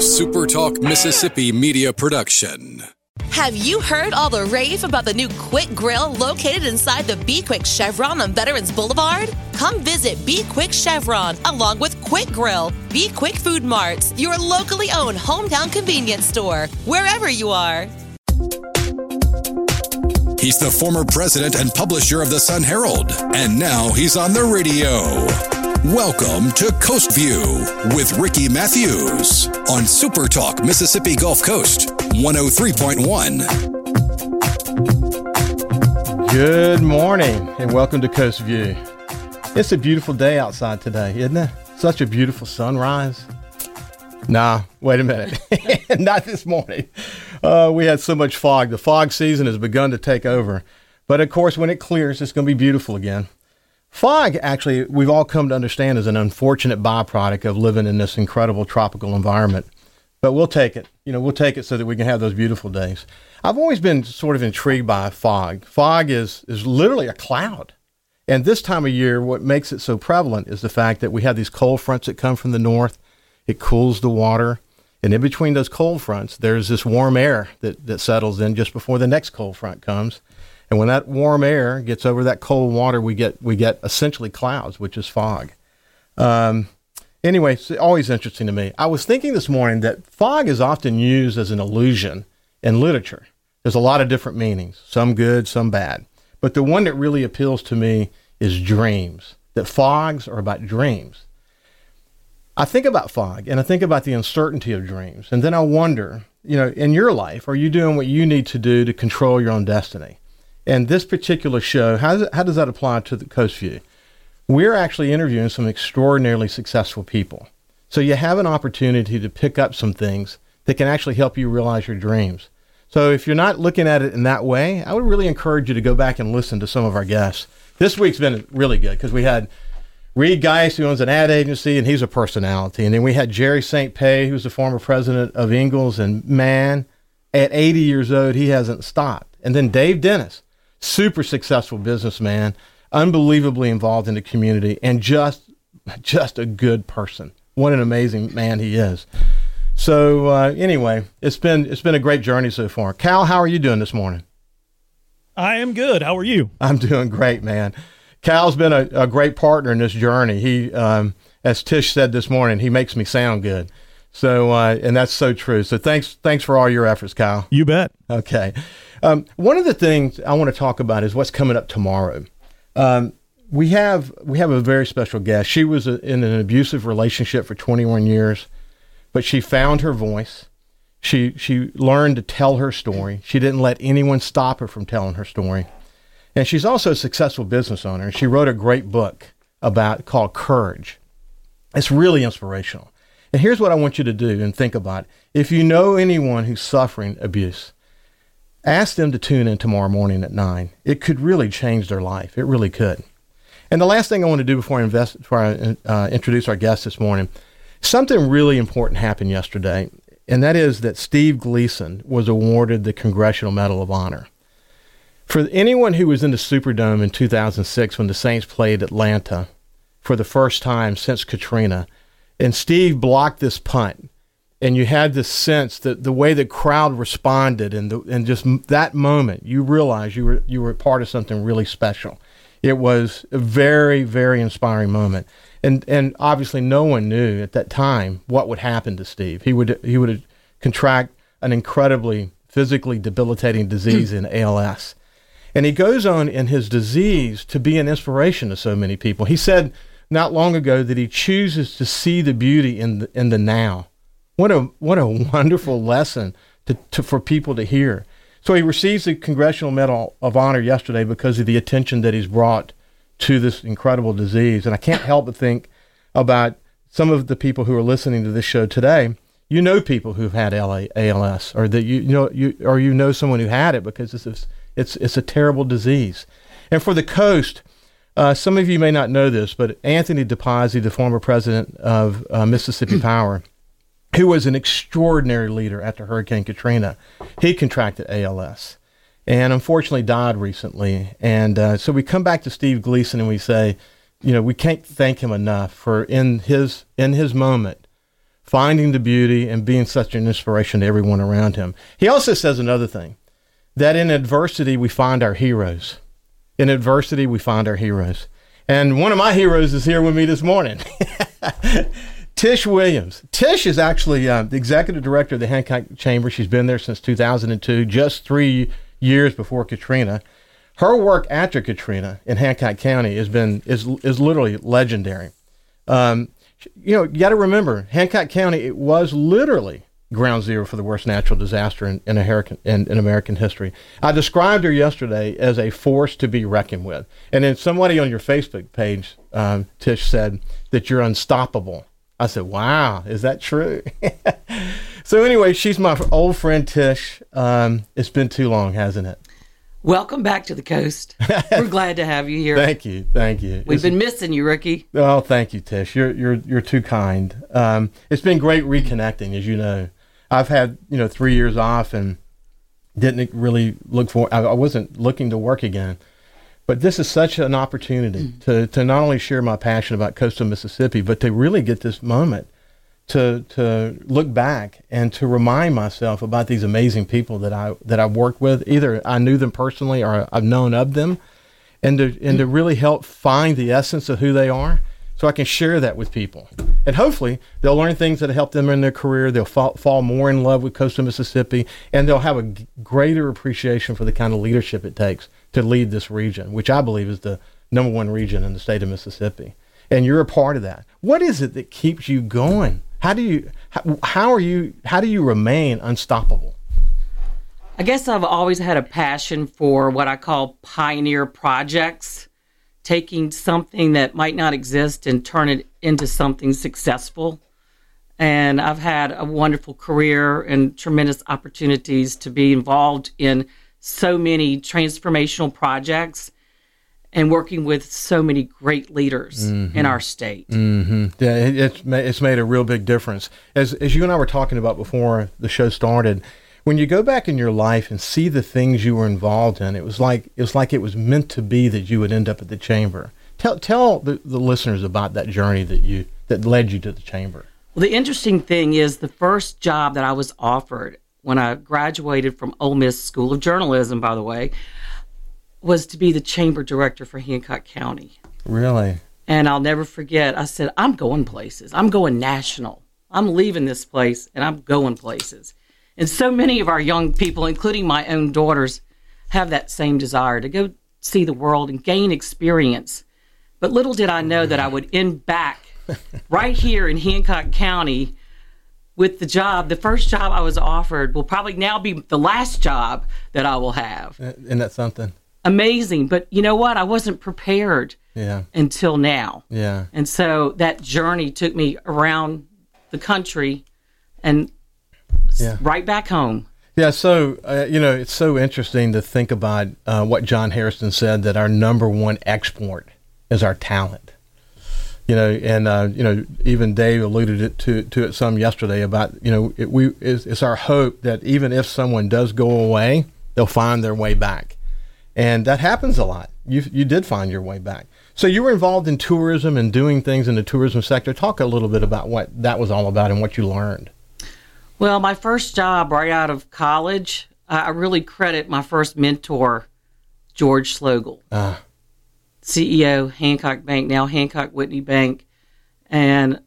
SuperTalk Mississippi media production. Have you heard all the rave about the new Quick Grill located inside the Be Quick Chevron on Veterans Boulevard? Come visit Be Quick Chevron along with Quick Grill, Be Quick Food Marts, your locally owned hometown convenience store, wherever you are. He's the former president and publisher of the Sun Herald, and now he's on the radio. Welcome to Coast View with Ricky Matthews on Super Talk Mississippi Gulf Coast 103.1. Good morning and welcome to Coast View. It's a beautiful day outside today, isn't it? Such a beautiful sunrise. Nah, wait a minute. Not this morning. Uh, we had so much fog. The fog season has begun to take over. But of course, when it clears, it's going to be beautiful again. Fog, actually, we've all come to understand is an unfortunate byproduct of living in this incredible tropical environment. But we'll take it. You know, we'll take it so that we can have those beautiful days. I've always been sort of intrigued by fog. Fog is, is literally a cloud. And this time of year, what makes it so prevalent is the fact that we have these cold fronts that come from the north. It cools the water. And in between those cold fronts, there's this warm air that, that settles in just before the next cold front comes. And when that warm air gets over that cold water, we get we get essentially clouds, which is fog. Um, anyway, it's always interesting to me. I was thinking this morning that fog is often used as an illusion in literature. There's a lot of different meanings, some good, some bad. But the one that really appeals to me is dreams. That fogs are about dreams. I think about fog and I think about the uncertainty of dreams. And then I wonder, you know, in your life, are you doing what you need to do to control your own destiny? And this particular show, how does, how does that apply to the Coast View? We're actually interviewing some extraordinarily successful people. So you have an opportunity to pick up some things that can actually help you realize your dreams. So if you're not looking at it in that way, I would really encourage you to go back and listen to some of our guests. This week's been really good because we had Reed Geist, who owns an ad agency, and he's a personality. And then we had Jerry St. Pé, who's the former president of Ingalls, and man, at 80 years old, he hasn't stopped. And then Dave Dennis, super successful businessman, unbelievably involved in the community, and just just a good person. What an amazing man he is. So uh, anyway, it's been it's been a great journey so far. Cal, how are you doing this morning? I am good. How are you? I'm doing great, man. Cal's been a, a great partner in this journey. He, um, as Tish said this morning, he makes me sound good. So, uh, and that's so true. So, thanks, thanks for all your efforts, Cal. You bet. Okay. Um, one of the things I want to talk about is what's coming up tomorrow. Um, we have we have a very special guest. She was a, in an abusive relationship for 21 years, but she found her voice. She she learned to tell her story. She didn't let anyone stop her from telling her story. And she's also a successful business owner. She wrote a great book about called Courage. It's really inspirational. And here's what I want you to do and think about. If you know anyone who's suffering abuse, ask them to tune in tomorrow morning at 9. It could really change their life. It really could. And the last thing I want to do before I, invest, before I uh, introduce our guest this morning, something really important happened yesterday, and that is that Steve Gleason was awarded the Congressional Medal of Honor. For anyone who was in the Superdome in 2006 when the Saints played Atlanta for the first time since Katrina, and Steve blocked this punt, and you had this sense that the way the crowd responded and the, and just that moment, you realized you were you were part of something really special. It was a very very inspiring moment, and and obviously no one knew at that time what would happen to Steve. He would he would contract an incredibly physically debilitating disease in ALS and he goes on in his disease to be an inspiration to so many people. He said not long ago that he chooses to see the beauty in the, in the now. What a, what a wonderful lesson to, to, for people to hear. So he receives the Congressional Medal of Honor yesterday because of the attention that he's brought to this incredible disease. And I can't help but think about some of the people who are listening to this show today. You know people who've had LA, ALS, or that you, you know you or you know someone who had it because this is it's it's a terrible disease. And for the coast, uh, some of you may not know this, but Anthony Topazi, the former president of uh, Mississippi Power, who was an extraordinary leader after Hurricane Katrina, he contracted ALS and unfortunately died recently. And uh, so we come back to Steve Gleason and we say, you know, we can't thank him enough for in his in his moment finding the beauty and being such an inspiration to everyone around him. He also says another thing that in adversity we find our heroes. In adversity we find our heroes. And one of my heroes is here with me this morning. Tish Williams. Tish is actually uh, the executive director of the Hancock Chamber. She's been there since 2002, just three years before Katrina. Her work after Katrina in Hancock County has been is is literally legendary. Um, you know, you got to remember, Hancock County it was literally ground zero for the worst natural disaster in, in, American, in, in, American history. I described her yesterday as a force to be reckoned with. And then somebody on your Facebook page, um, Tish, said that you're unstoppable. I said, wow, is that true? so, anyway, she's my old friend Tish. Um, it's been too long, hasn't it? Welcome back to the coast. We're glad to have you here. thank you, thank you. We've it's, been missing you, Ricky. Oh, thank you, Tish. You're you're you're too kind. Um, it's been great reconnecting, as you know. I've had you know three years off and didn't really look for. I, wasn't looking to work again, but this is such an opportunity mm. to to not only share my passion about coastal Mississippi, but to really get this moment to to look back and to remind myself about these amazing people that I that I've worked with. Either I knew them personally or I've known of them, and to and to really help find the essence of who they are so I can share that with people. And hopefully they'll learn things that help them in their career. They'll fall, fall more in love with coastal Mississippi and they'll have a greater appreciation for the kind of leadership it takes to lead this region, which I believe is the number one region in the state of Mississippi. And you're a part of that. What is it that keeps you going? How do you, how, how are you, how do you remain unstoppable? I guess I've always had a passion for what I call pioneer projects taking something that might not exist and turn it into something successful. And I've had a wonderful career and tremendous opportunities to be involved in so many transformational projects and working with so many great leaders mm-hmm. in our state. Mm-hmm. Yeah, it, it's it's made a real big difference. As as you and I were talking about before the show started, when you go back in your life and see the things you were involved in, it was like it was like it was meant to be that you would end up at the chamber. Tell tell the, the listeners about that journey that you that led you to the chamber. Well, the interesting thing is the first job that I was offered when I graduated from Ole Miss School of Journalism, by the way, was to be the chamber director for Hancock County. Really? And I'll never forget. I said, "I'm going places. I'm going national. I'm leaving this place, and I'm going places." And so many of our young people, including my own daughters, have that same desire to go see the world and gain experience. But little did I know that I would end back right here in Hancock County with the job. The first job I was offered will probably now be the last job that I will have. Isn't that something? Amazing. But you know what? I wasn't prepared yeah. until now. Yeah. And so that journey took me around the country and yeah. right back home. Yeah, so uh, you know it's so interesting to think about uh, what John Harrison said that our number one export is our talent. You know, and uh, you know even Dave alluded it to to it some yesterday about you know it, we it's, it's our hope that even if someone does go away, they'll find their way back, and that happens a lot. You you did find your way back. So you were involved in tourism and doing things in the tourism sector. Talk a little bit about what that was all about and what you learned. Well, my first job right out of college, I really credit my first mentor, George Schloegel, uh. CEO Hancock Bank, now Hancock Whitney Bank, and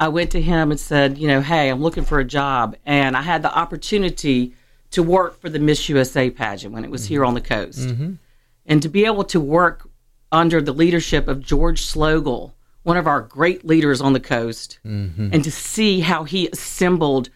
I went to him and said, you know, hey, I'm looking for a job, and I had the opportunity to work for the Miss USA pageant when it was mm-hmm. here on the coast, mm-hmm. and to be able to work under the leadership of George Schloegel, one of our great leaders on the coast, mm-hmm. and to see how he assembled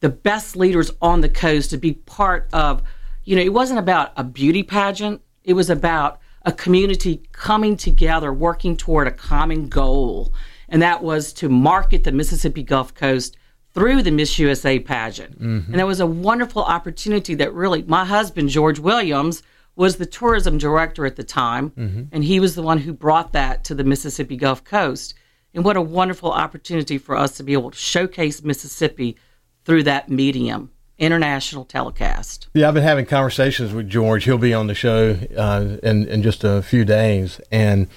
the best leaders on the coast to be part of, you know, it wasn't about a beauty pageant. It was about a community coming together, working toward a common goal. And that was to market the Mississippi Gulf Coast through the Miss USA pageant. Mm-hmm. And that was a wonderful opportunity that really, my husband, George Williams, was the tourism director at the time. Mm-hmm. And he was the one who brought that to the Mississippi Gulf Coast. And what a wonderful opportunity for us to be able to showcase Mississippi through that medium international telecast. Yeah, I've been having conversations with George. He'll be on the show uh, in in just a few days, and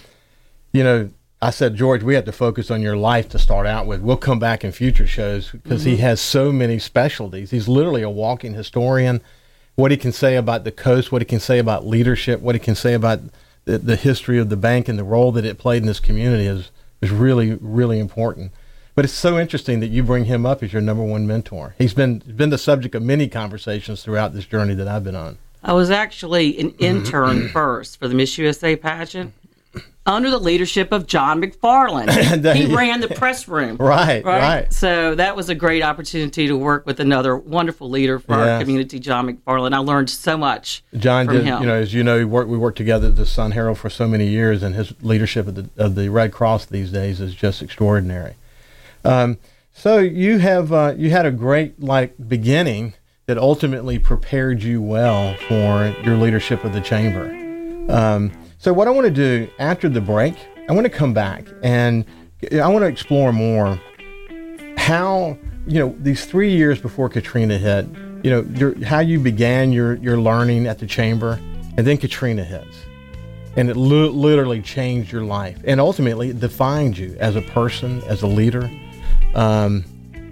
you know, I said, George, we have to focus on your life to start out with. We'll come back in future shows because mm-hmm. he has so many specialties. He's literally a walking historian. What he can say about the coast, what he can say about leadership, what he can say about the, the history of the bank and the role that it played in this community is, is really, really important. But it's so interesting that you bring him up as your number one mentor. He's been been the subject of many conversations throughout this journey that I've been on. I was actually an mm-hmm. intern first for the Miss USA pageant under the leadership of John McFarland. he ran the press room. Right, right, right, So that was a great opportunity to work with another wonderful leader for yes. our community, John McFarland. I learned so much. John did, him. you know, as you know, we worked, we worked together at the Sun Herald for so many years, and his leadership of the of the Red Cross these days is just extraordinary. Um, so you have uh, you had a great like beginning that ultimately prepared you well for your leadership of the chamber. Um, so, what I want to do after the break, I want to come back and I want to explore more how, you know, these three years before Katrina hit, you know, your, how you began your, your learning at the chamber, and then Katrina hits. And it li- literally changed your life and ultimately defined you as a person, as a leader. Um,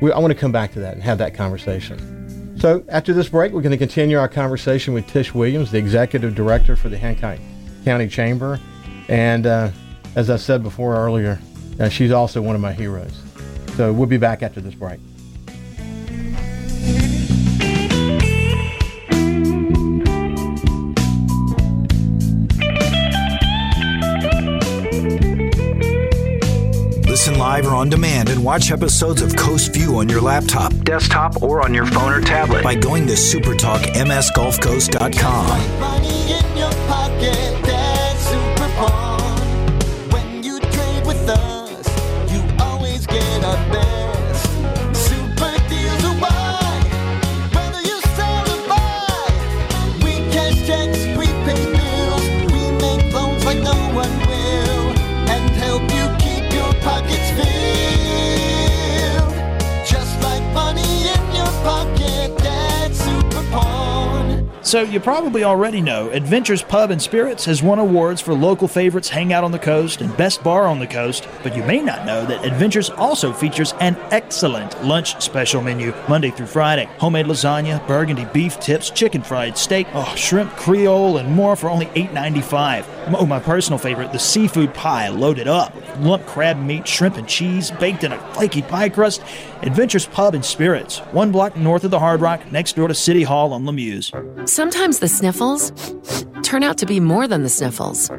we, I want to come back to that and have that conversation. So, after this break, we're going to continue our conversation with Tish Williams, the executive director for the Hancock County Chamber. And uh, as I said before earlier, uh, she's also one of my heroes. So we'll be back after this break. Listen live or on demand and watch episodes of Coast View on your laptop, desktop, or on your phone or tablet by going to supertalkmsgulfcoast.com. So, you probably already know Adventures Pub and Spirits has won awards for local favorites Hangout on the Coast and Best Bar on the Coast, but you may not know that Adventures also features an excellent lunch special menu Monday through Friday. Homemade lasagna, burgundy beef tips, chicken fried steak, oh, shrimp creole, and more for only $8.95. Oh, my personal favorite, the seafood pie loaded up with lump crab meat, shrimp, and cheese baked in a flaky pie crust. Adventures Pub and Spirits, one block north of the Hard Rock, next door to City Hall on Lameuse. Sometimes the sniffles turn out to be more than the sniffles.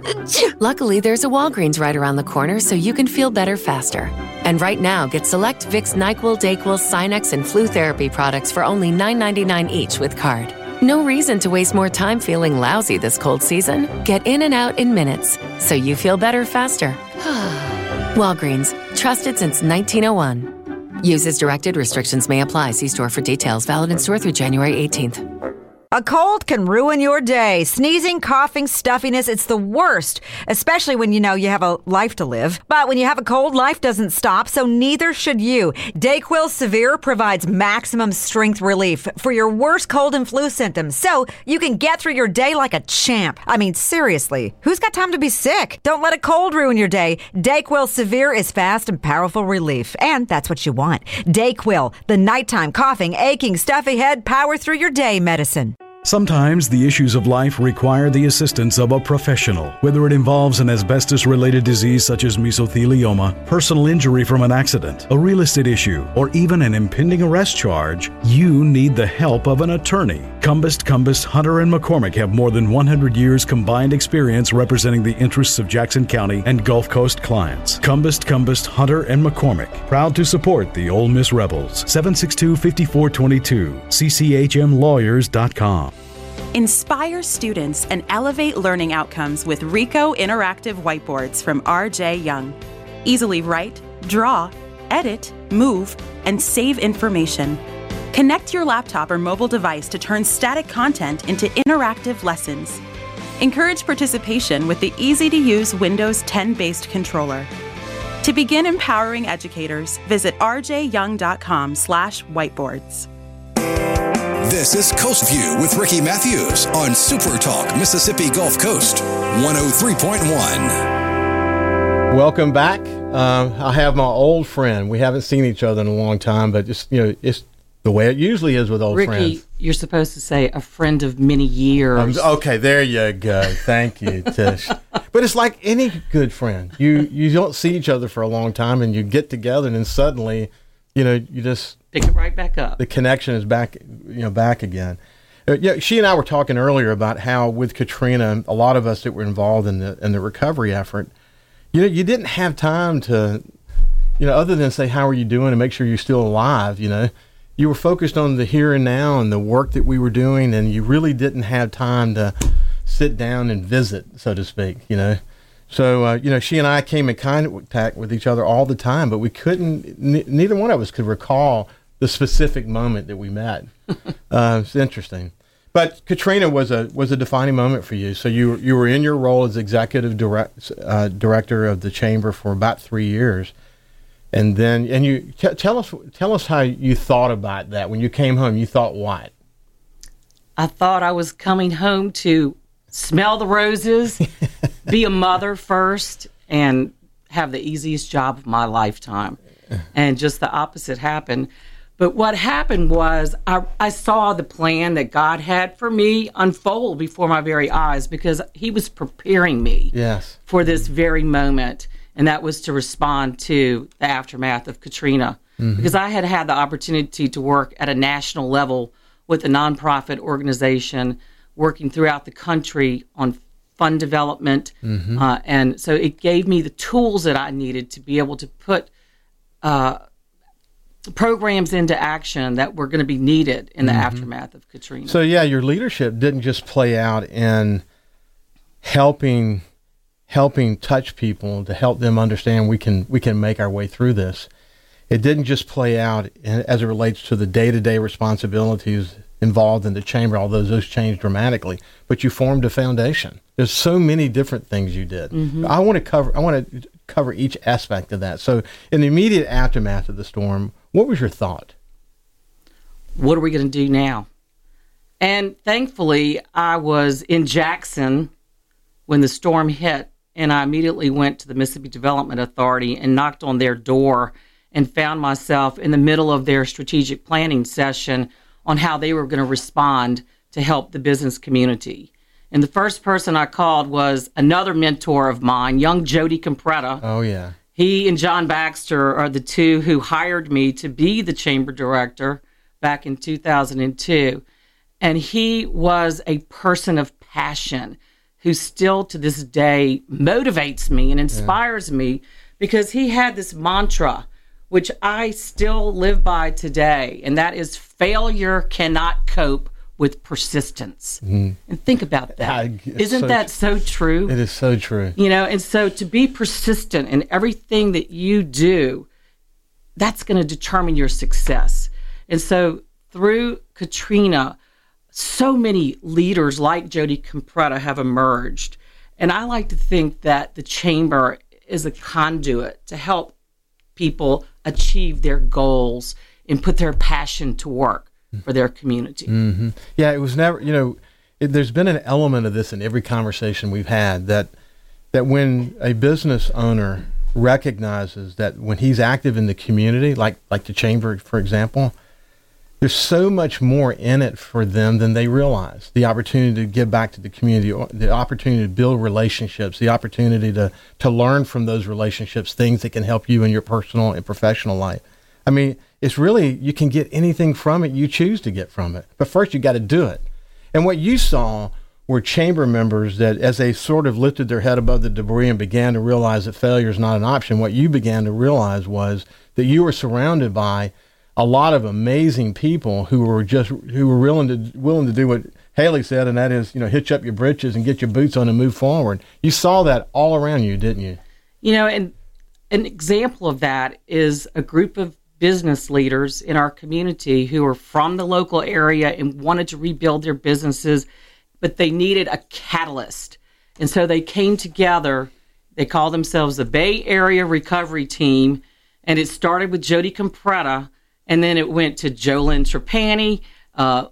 Luckily, there's a Walgreens right around the corner so you can feel better faster. And right now, get select Vicks, NyQuil, DayQuil, Sinex, and flu therapy products for only $9.99 each with card. No reason to waste more time feeling lousy this cold season. Get in and out in minutes so you feel better faster. Walgreens, trusted since 1901. Use as directed. Restrictions may apply. See store for details. Valid in store through January 18th. A cold can ruin your day. Sneezing, coughing, stuffiness, it's the worst, especially when you know you have a life to live. But when you have a cold, life doesn't stop, so neither should you. Dayquil Severe provides maximum strength relief for your worst cold and flu symptoms, so you can get through your day like a champ. I mean, seriously, who's got time to be sick? Don't let a cold ruin your day. Dayquil Severe is fast and powerful relief, and that's what you want. Dayquil, the nighttime coughing, aching, stuffy head, power through your day medicine. Sometimes the issues of life require the assistance of a professional, whether it involves an asbestos related disease such as mesothelioma, personal injury from an accident, a real estate issue, or even an impending arrest charge. You need the help of an attorney. Cumbest, Cumbest, Hunter, and McCormick have more than 100 years combined experience representing the interests of Jackson County and Gulf Coast clients. Cumbest, Cumbest, Hunter, and McCormick, proud to support the Ole Miss Rebels. 762 5422, cchmlawyers.com. Inspire students and elevate learning outcomes with Ricoh Interactive Whiteboards from RJ Young. Easily write, draw, edit, move, and save information. Connect your laptop or mobile device to turn static content into interactive lessons. Encourage participation with the easy to use Windows 10 based controller. To begin empowering educators, visit rjyoung.com/whiteboards. This is Coast View with Ricky Matthews on Super Talk Mississippi Gulf Coast 103.1. Welcome back. Um, I have my old friend. We haven't seen each other in a long time, but just you know, it's the way it usually is with old Ricky, friends. you're supposed to say a friend of many years. Um, okay, there you go. Thank you, Tish. but it's like any good friend. You you don't see each other for a long time, and you get together, and then suddenly, you know, you just Pick it right back up. the connection is back, you know, back again. Uh, yeah, she and I were talking earlier about how with Katrina, a lot of us that were involved in the in the recovery effort, you know, you didn't have time to, you know, other than say how are you doing and make sure you're still alive. You know, you were focused on the here and now and the work that we were doing, and you really didn't have time to sit down and visit, so to speak. You know. So uh, you know, she and I came in contact with each other all the time, but we couldn't. N- neither one of us could recall the specific moment that we met. uh, it's interesting. But Katrina was a was a defining moment for you. So you you were in your role as executive direct, uh, director of the chamber for about three years, and then and you t- tell us tell us how you thought about that when you came home. You thought what? I thought I was coming home to smell the roses, be a mother first, and have the easiest job of my lifetime. And just the opposite happened. But what happened was I, I saw the plan that God had for me unfold before my very eyes because He was preparing me Yes. for this very moment, and that was to respond to the aftermath of Katrina. Because I had had the opportunity to work at a national level with a nonprofit organization, working throughout the country on fund development, uh, and so it gave me the tools that I needed to be able to put uh, programs into action that were going to be needed in the mm-hmm. aftermath of Katrina. So yeah, your leadership didn't just play out in helping helping touch people to help them understand we can we can make our way through this. It didn't just play out in, as it relates to the day-to-day responsibilities involved in the chamber, although those changed dramatically. But you formed a foundation. There's so many different things you did. Mm-hmm. I want to cover I want to cover each aspect of that. So in the immediate aftermath of the storm, what was your thought? what are we going to do now? And thankfully, I was in Jackson when the storm hit, and I immediately went to the Mississippi Development Authority and knocked on their door and found myself in the middle of their strategic planning session on how they were going to respond to help the business community. And the first person I called was another mentor of mine, young Jody Compretta. Oh yeah. He and John Baxter are the two who hired me to be the chamber director back in 2002. And he was a person of passion who still to this day motivates me and inspires me because he had this mantra, which I still live by today, and that is failure cannot cope with persistence. Mm-hmm. And think about that. Isn't so that so true? It is so true. You know, and so to be persistent in everything that you do, that's going to determine your success. And so through Katrina, so many leaders like Jody Compretta have emerged. And I like to think that the chamber is a conduit to help people achieve their goals and put their passion to work for their community. Mm-hmm. Yeah, it was never. You know, it, there's been an element of this in every conversation we've had that that when a business owner recognizes that when he's active in the community, like like the chamber, for example, there's so much more in it for them than they realize. The opportunity to give back to the community, the opportunity to build relationships, the opportunity to to learn from those relationships things that can help you in your personal and professional life. I mean, it's really you can get anything from it you choose to get from it, but first you got to do it. And what you saw were chamber members that, as they sort of lifted their head above the debris and began to realize that failure is not an option, what you began to realize was that you were surrounded by a lot of amazing people who were just who were willing to willing to do what Haley said, and that is, you know, hitch up your britches and get your boots on and move forward. You saw that all around you, didn't you? You know, and an example of that is a group of business leaders in our community who are from the local area and wanted to rebuild their businesses, but they needed a catalyst. And so they came together. They call themselves the Bay Area Recovery Team. And it started with Jody Compretta, and then it went to Jolyn Trapani, uh,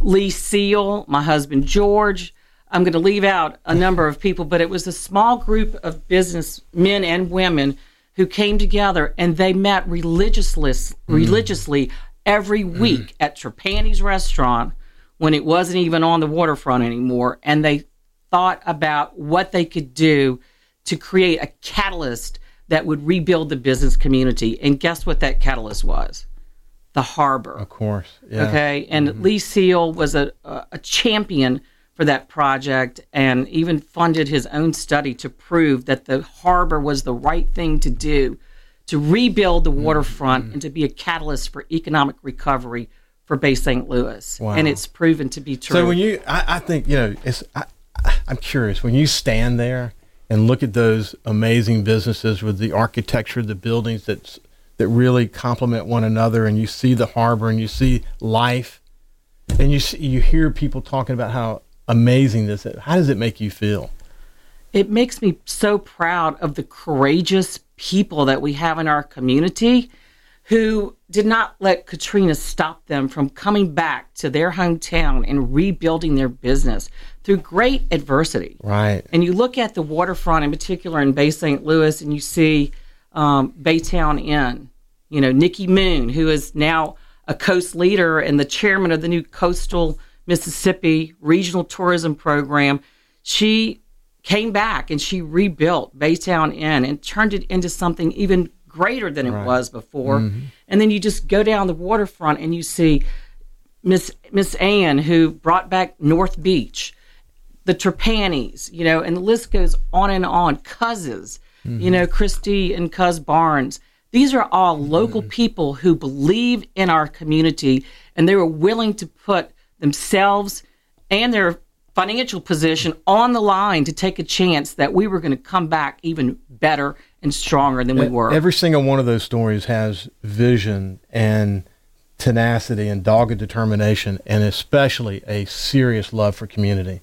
Lee Seal, my husband George, I'm going to leave out a number of people, but it was a small group of business men and women who came together and they met religiously, mm. religiously every mm. week at Trapani's restaurant when it wasn't even on the waterfront anymore. And they thought about what they could do to create a catalyst that would rebuild the business community. And guess what that catalyst was? The harbor. Of course. Yeah. Okay. And mm-hmm. Lee Seal was a, a, a champion for that project and even funded his own study to prove that the harbor was the right thing to do to rebuild the waterfront mm-hmm. and to be a catalyst for economic recovery for Bay St. Louis. Wow. And it's proven to be true. So when you, I, I think you know, it's. I, I'm curious when you stand there and look at those amazing businesses with the architecture, the buildings that that really complement one another, and you see the harbor and you see life, and you see, you hear people talking about how amazing this is. How does it make you feel? it makes me so proud of the courageous people that we have in our community who did not let Katrina stop them from coming back to their hometown and rebuilding their business through great adversity. Right. And you look at the waterfront in particular in Bay St. Louis and you see um, Baytown Inn, you know, Nikki Moon, who is now a coast leader and the chairman of the new Coastal Mississippi Regional Tourism Program. She came back and she rebuilt Baytown Inn and turned it into something even greater than it Right. was before. Mm-hmm. And then you just go down the waterfront and you see Miss Miss Ann who brought back North Beach, the Trapanis, you know, and the list goes on and on. Cousins, mm-hmm. you know, Christy and Cuz Barnes. These are all local mm-hmm. people who believe in our community and they were willing to put themselves and their financial position on the line to take a chance that we were going to come back even better and stronger than we were. Every single one of those stories has vision and tenacity and dogged determination, and especially a serious love for community.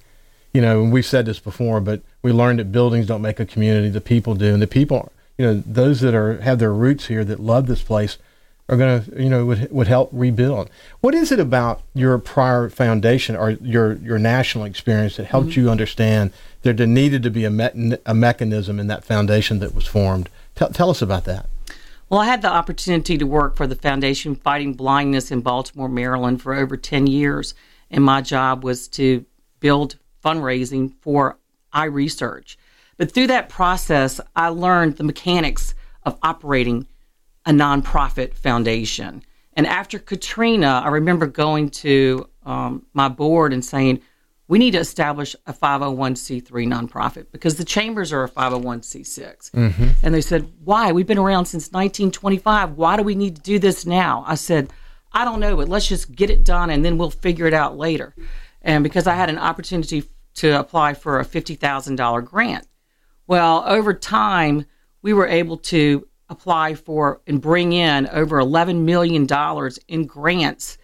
You know, and we've said this before, but we learned that buildings don't make a community; the people do, and the people, you know, those that are have their roots here that love this place are going to, you know, would would help rebuild. What is it about your prior foundation or your your national experience that helped mm-hmm. you understand that there needed to be a, me- a mechanism in that foundation that was formed? Tell, tell us about that. Well, I had the opportunity to work for the Foundation Fighting Blindness in Baltimore, Maryland for over 10 years. And my job was to build fundraising for eye research. But through that process, I learned the mechanics of operating a nonprofit foundation. And after Katrina, I remember going to um, my board and saying, we need to establish a 501c3 nonprofit because the chambers are a 501c6. And they said, Why? We've been around since 1925. Why do we need to do this now? I said, I don't know, but let's just get it done and then we'll figure it out later. And because I had an opportunity to apply for a $50,000 grant. Well, over time, we were able to apply for and bring in over $11 million in grants.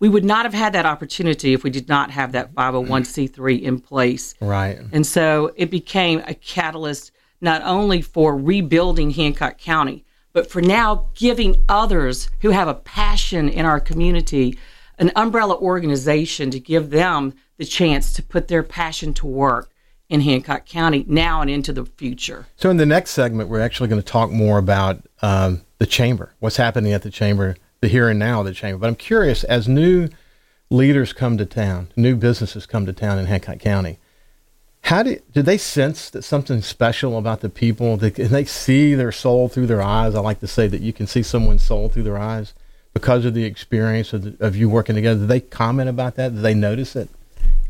We would not have had that opportunity if we did not have that 501c3 in place. Right. And so it became a catalyst not only for rebuilding Hancock County, but for now giving others who have a passion in our community an umbrella organization to give them the chance to put their passion to work in Hancock County now and into the future. So, in the next segment, we're actually going to talk more about um, the chamber, what's happening at the chamber, the here and now of the chamber. But I'm curious, as new leaders come to town, new businesses come to town in Hancock County, how do do they sense that something special about the people? Can they see their soul through their eyes? I like to say that you can see someone's soul through their eyes because of the experience of, the, of you working together. Do they comment about that? Do they notice it?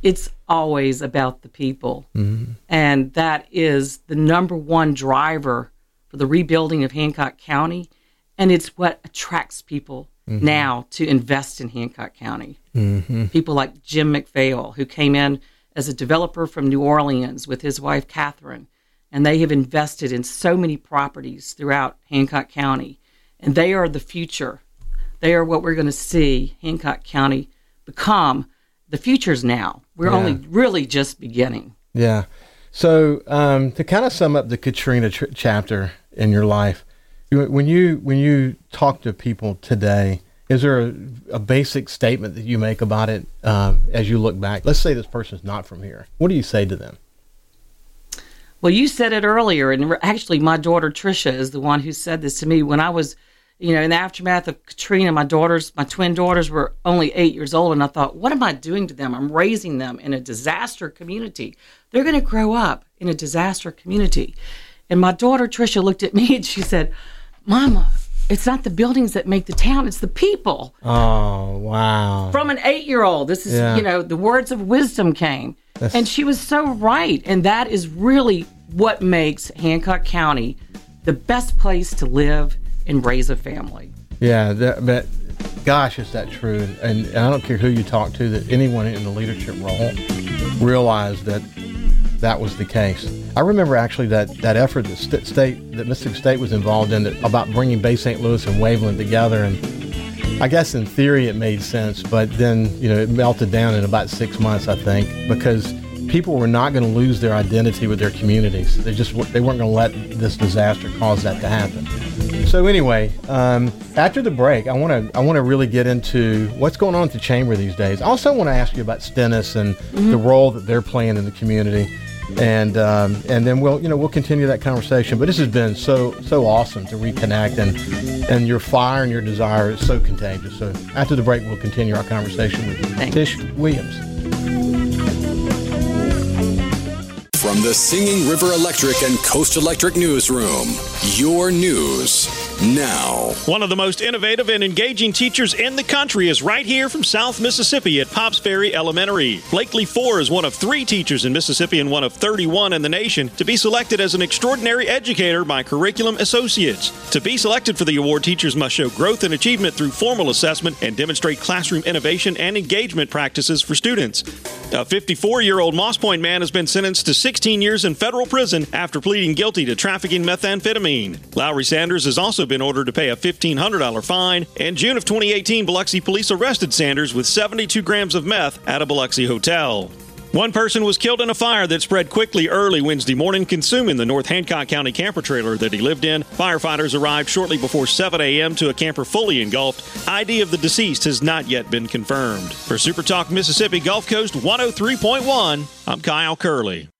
It's always about the people. Mm-hmm. And that is the number one driver for the rebuilding of Hancock County. And it's what attracts people mm-hmm. now to invest in Hancock County. Mm-hmm. People like Jim McPhail, who came in as a developer from New Orleans with his wife, Catherine. And they have invested in so many properties throughout Hancock County. And they are the future. They are what we're going to see Hancock County become. The future's now. We're Yeah. only really just beginning. Yeah. So um, to kind of sum up the Katrina tr- chapter in your life, when you when you talk to people today, is there a, a basic statement that you make about it um, as you look back? Let's say this person's not from here. What do you say to them? Well, you said it earlier, and actually, my daughter Trisha is the one who said this to me when I was, you know, in the aftermath of Katrina. My daughters, my twin daughters, were only eight years old, and I thought, what am I doing to them? I'm raising them in a disaster community. They're going to grow up in a disaster community. And my daughter Trisha looked at me and she said, "Mama, it's not the buildings that make the town; it's the people." Oh, wow! From an eight-year-old, this is Yeah. you know the words of wisdom came. That's- And she was so right. And that is really what makes Hancock County the best place to live and raise a family. Yeah, that, but gosh, is that true? And, I don't care who you talk to, that anyone in the leadership role realized that that was the case. I remember actually that, that effort that st- state that Mississippi State was involved in that, about bringing Bay St. Louis and Waveland together, and I guess in theory it made sense, but then you know it melted down in about six months, I think, because people were not going to lose their identity with their communities. They just they weren't going to let this disaster cause that to happen. So anyway, um, after the break, I want to I want to really get into what's going on at the chamber these days. I also want to ask you about Stennis and the role that they're playing in the community, and um, and then we'll you know we'll continue that conversation. But this has been so so awesome to reconnect, and and your fire and your desire is so contagious. So after the break, we'll continue our conversation with Tish Williams. From the Singing River Electric and Coast Electric Newsroom, your news now. One of the most innovative and engaging teachers in the country is right here from South Mississippi at Pops Ferry Elementary. Blakely Four is one of three teachers in Mississippi and one of 31 in the nation to be selected as an extraordinary educator by Curriculum Associates. To be selected for the award, teachers must show growth and achievement through formal assessment and demonstrate classroom innovation and engagement practices for students. A 54 year old Moss Point man has been sentenced to 16 years in federal prison after pleading guilty to trafficking methamphetamine. Lowry Sanders has also been ordered to pay a $1,500 fine. In June of 2018, Biloxi police arrested Sanders with 72 grams of meth at a Biloxi hotel. One person was killed in a fire that spread quickly early Wednesday morning, consuming the North Hancock County camper trailer that he lived in. Firefighters arrived shortly before 7 a.m. to a camper fully engulfed. ID of the deceased has not yet been confirmed. For Super Talk Mississippi Gulf Coast 103.1, I'm Kyle Curley.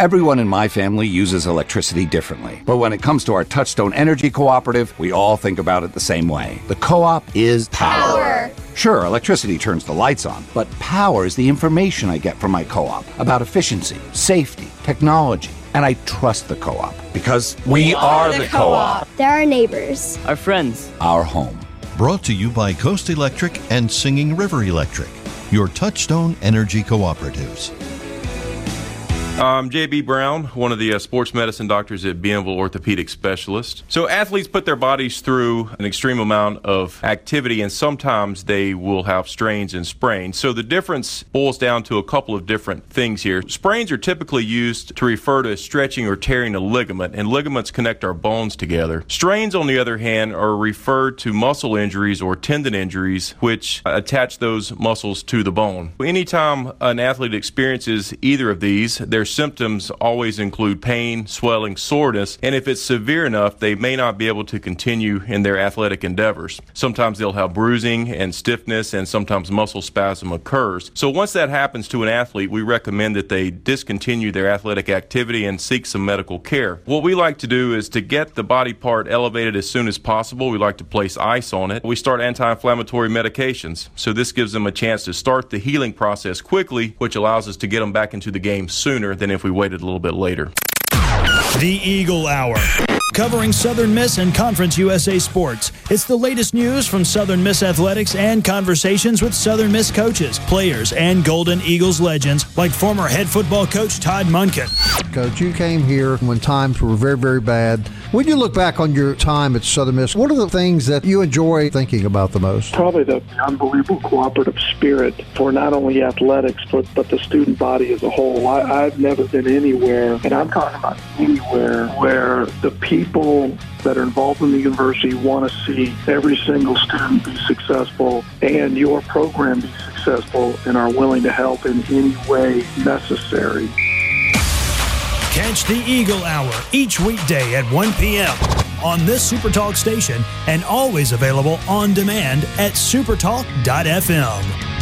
Everyone in my family uses electricity differently. But when it comes to our Touchstone Energy Cooperative, we all think about it the same way. The co op is power. Sure, electricity turns the lights on, but power is the information I get from my co op about efficiency, safety, technology. And I trust the co op because we, are, the co op. They're our neighbors. Our friends. Our home. Brought to you by Coast Electric and Singing River Electric, your Touchstone Energy Cooperatives. I'm JB Brown, one of the uh, sports medicine doctors at Bienville Orthopedic Specialist. So, athletes put their bodies through an extreme amount of activity, and sometimes they will have strains and sprains. So, the difference boils down to a couple of different things here. Sprains are typically used to refer to stretching or tearing a ligament, and ligaments connect our bones together. Strains, on the other hand, are referred to muscle injuries or tendon injuries, which attach those muscles to the bone. Anytime an athlete experiences either of these, their symptoms always include pain, swelling, soreness, and if it's severe enough, they may not be able to continue in their athletic endeavors. Sometimes they'll have bruising and stiffness, and sometimes muscle spasm occurs. So once that happens to an athlete, we recommend that they discontinue their athletic activity and seek some medical care. What we like to do is to get the body part elevated as soon as possible. We like to place ice on it. We start anti-inflammatory medications. So this gives them a chance to start the healing process quickly, which allows us to get them back into the game sooner than if we waited a little bit later. The Eagle Hour. Covering Southern Miss and Conference USA sports. It's the latest news from Southern Miss athletics and conversations with Southern Miss coaches, players, and Golden Eagles legends like former head football coach Todd Monken. Coach, you came here when times were very, very bad. When you look back on your time at Southern Miss, what are the things that you enjoy thinking about the most? Probably the unbelievable cooperative spirit for not only athletics, but, but the student body as a whole. I, I've never been anywhere, and I'm talking about anywhere, where the people that are involved in the university want to see every single student be successful and your program be successful and are willing to help in any way necessary. Catch the Eagle Hour each weekday at 1 p.m. on this Supertalk station and always available on demand at supertalk.fm.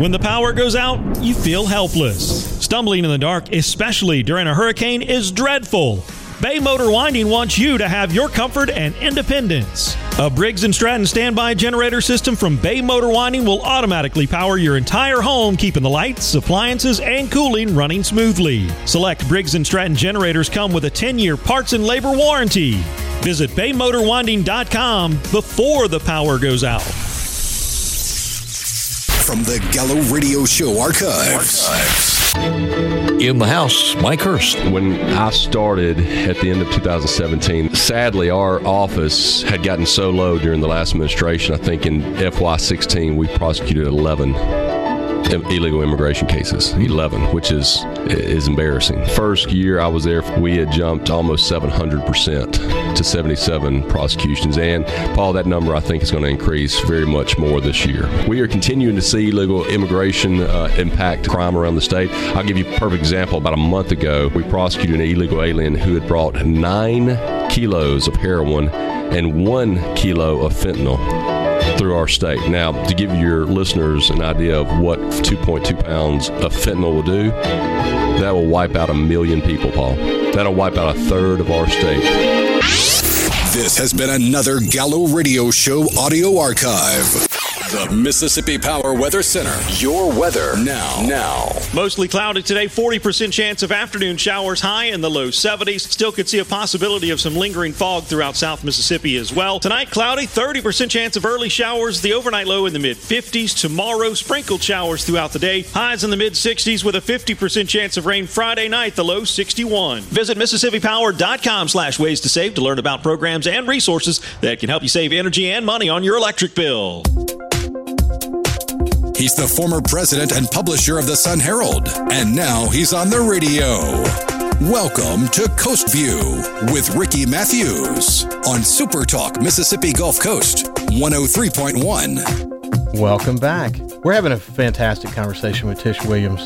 When the power goes out, you feel helpless. Stumbling in the dark, especially during a hurricane, is dreadful. Bay Motor Winding wants you to have your comfort and independence. A Briggs & Stratton standby generator system from Bay Motor Winding will automatically power your entire home, keeping the lights, appliances, and cooling running smoothly. Select Briggs & Stratton generators come with a 10-year parts and labor warranty. Visit baymotorwinding.com before the power goes out. From the Gallo Radio Show archives. In the house, Mike Hurst. When I started at the end of 2017, sadly, our office had gotten so low during the last administration. I think in FY16, we prosecuted 11 illegal immigration cases 11 which is is embarrassing. First year i was there we had jumped almost 700% to 77 prosecutions and paul that number i think is going to increase very much more this year. We are continuing to see illegal immigration uh, impact crime around the state. I'll give you a perfect example. About a month ago we prosecuted an illegal alien who had brought nine kilos of heroin and one kilo of fentanyl through our state. Now, to give your listeners an idea of what 2.2 pounds of fentanyl will do, that will wipe out a million people, Paul. That'll wipe out a third of our state. This has been another Gallo Radio Show audio archive. The Mississippi Power Weather Center. Your weather now. Now. Mostly cloudy today, 40% chance of afternoon showers, high in the low 70s. Still could see a possibility of some lingering fog throughout South Mississippi as well. Tonight, cloudy, 30% chance of early showers, the overnight low in the mid 50s. Tomorrow, sprinkled showers throughout the day, highs in the mid 60s with a 50% chance of rain Friday night, the low 61. Visit MississippiPower.com slash ways to save to learn about programs and resources that can help you save energy and money on your electric bill. He's the former president and publisher of the Sun Herald, and now he's on the radio. Welcome to Coast View with Ricky Matthews on Super Talk Mississippi Gulf Coast 103.1. Welcome back. We're having a fantastic conversation with Tish Williams,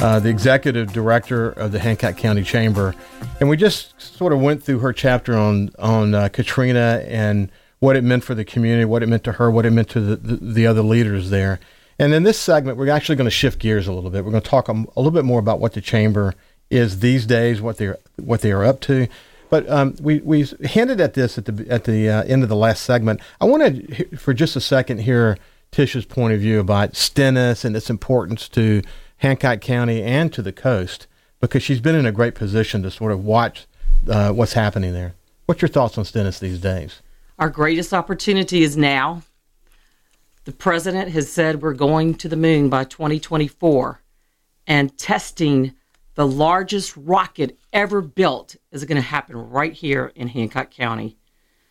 uh, the executive director of the Hancock County Chamber, and we just sort of went through her chapter on on uh, Katrina and what it meant for the community, what it meant to her, what it meant to the, the, the other leaders there. And in this segment, we're actually going to shift gears a little bit. We're going to talk a, a little bit more about what the chamber is these days, what they're what they are up to. But um, we we hinted at this at the at the uh, end of the last segment. I want to, for just a second, hear Tish's point of view about Stennis and its importance to Hancock County and to the coast, because she's been in a great position to sort of watch uh, what's happening there. What's your thoughts on Stennis these days? Our greatest opportunity is now. The president has said we're going to the moon by 2024, and testing the largest rocket ever built is going to happen right here in Hancock County.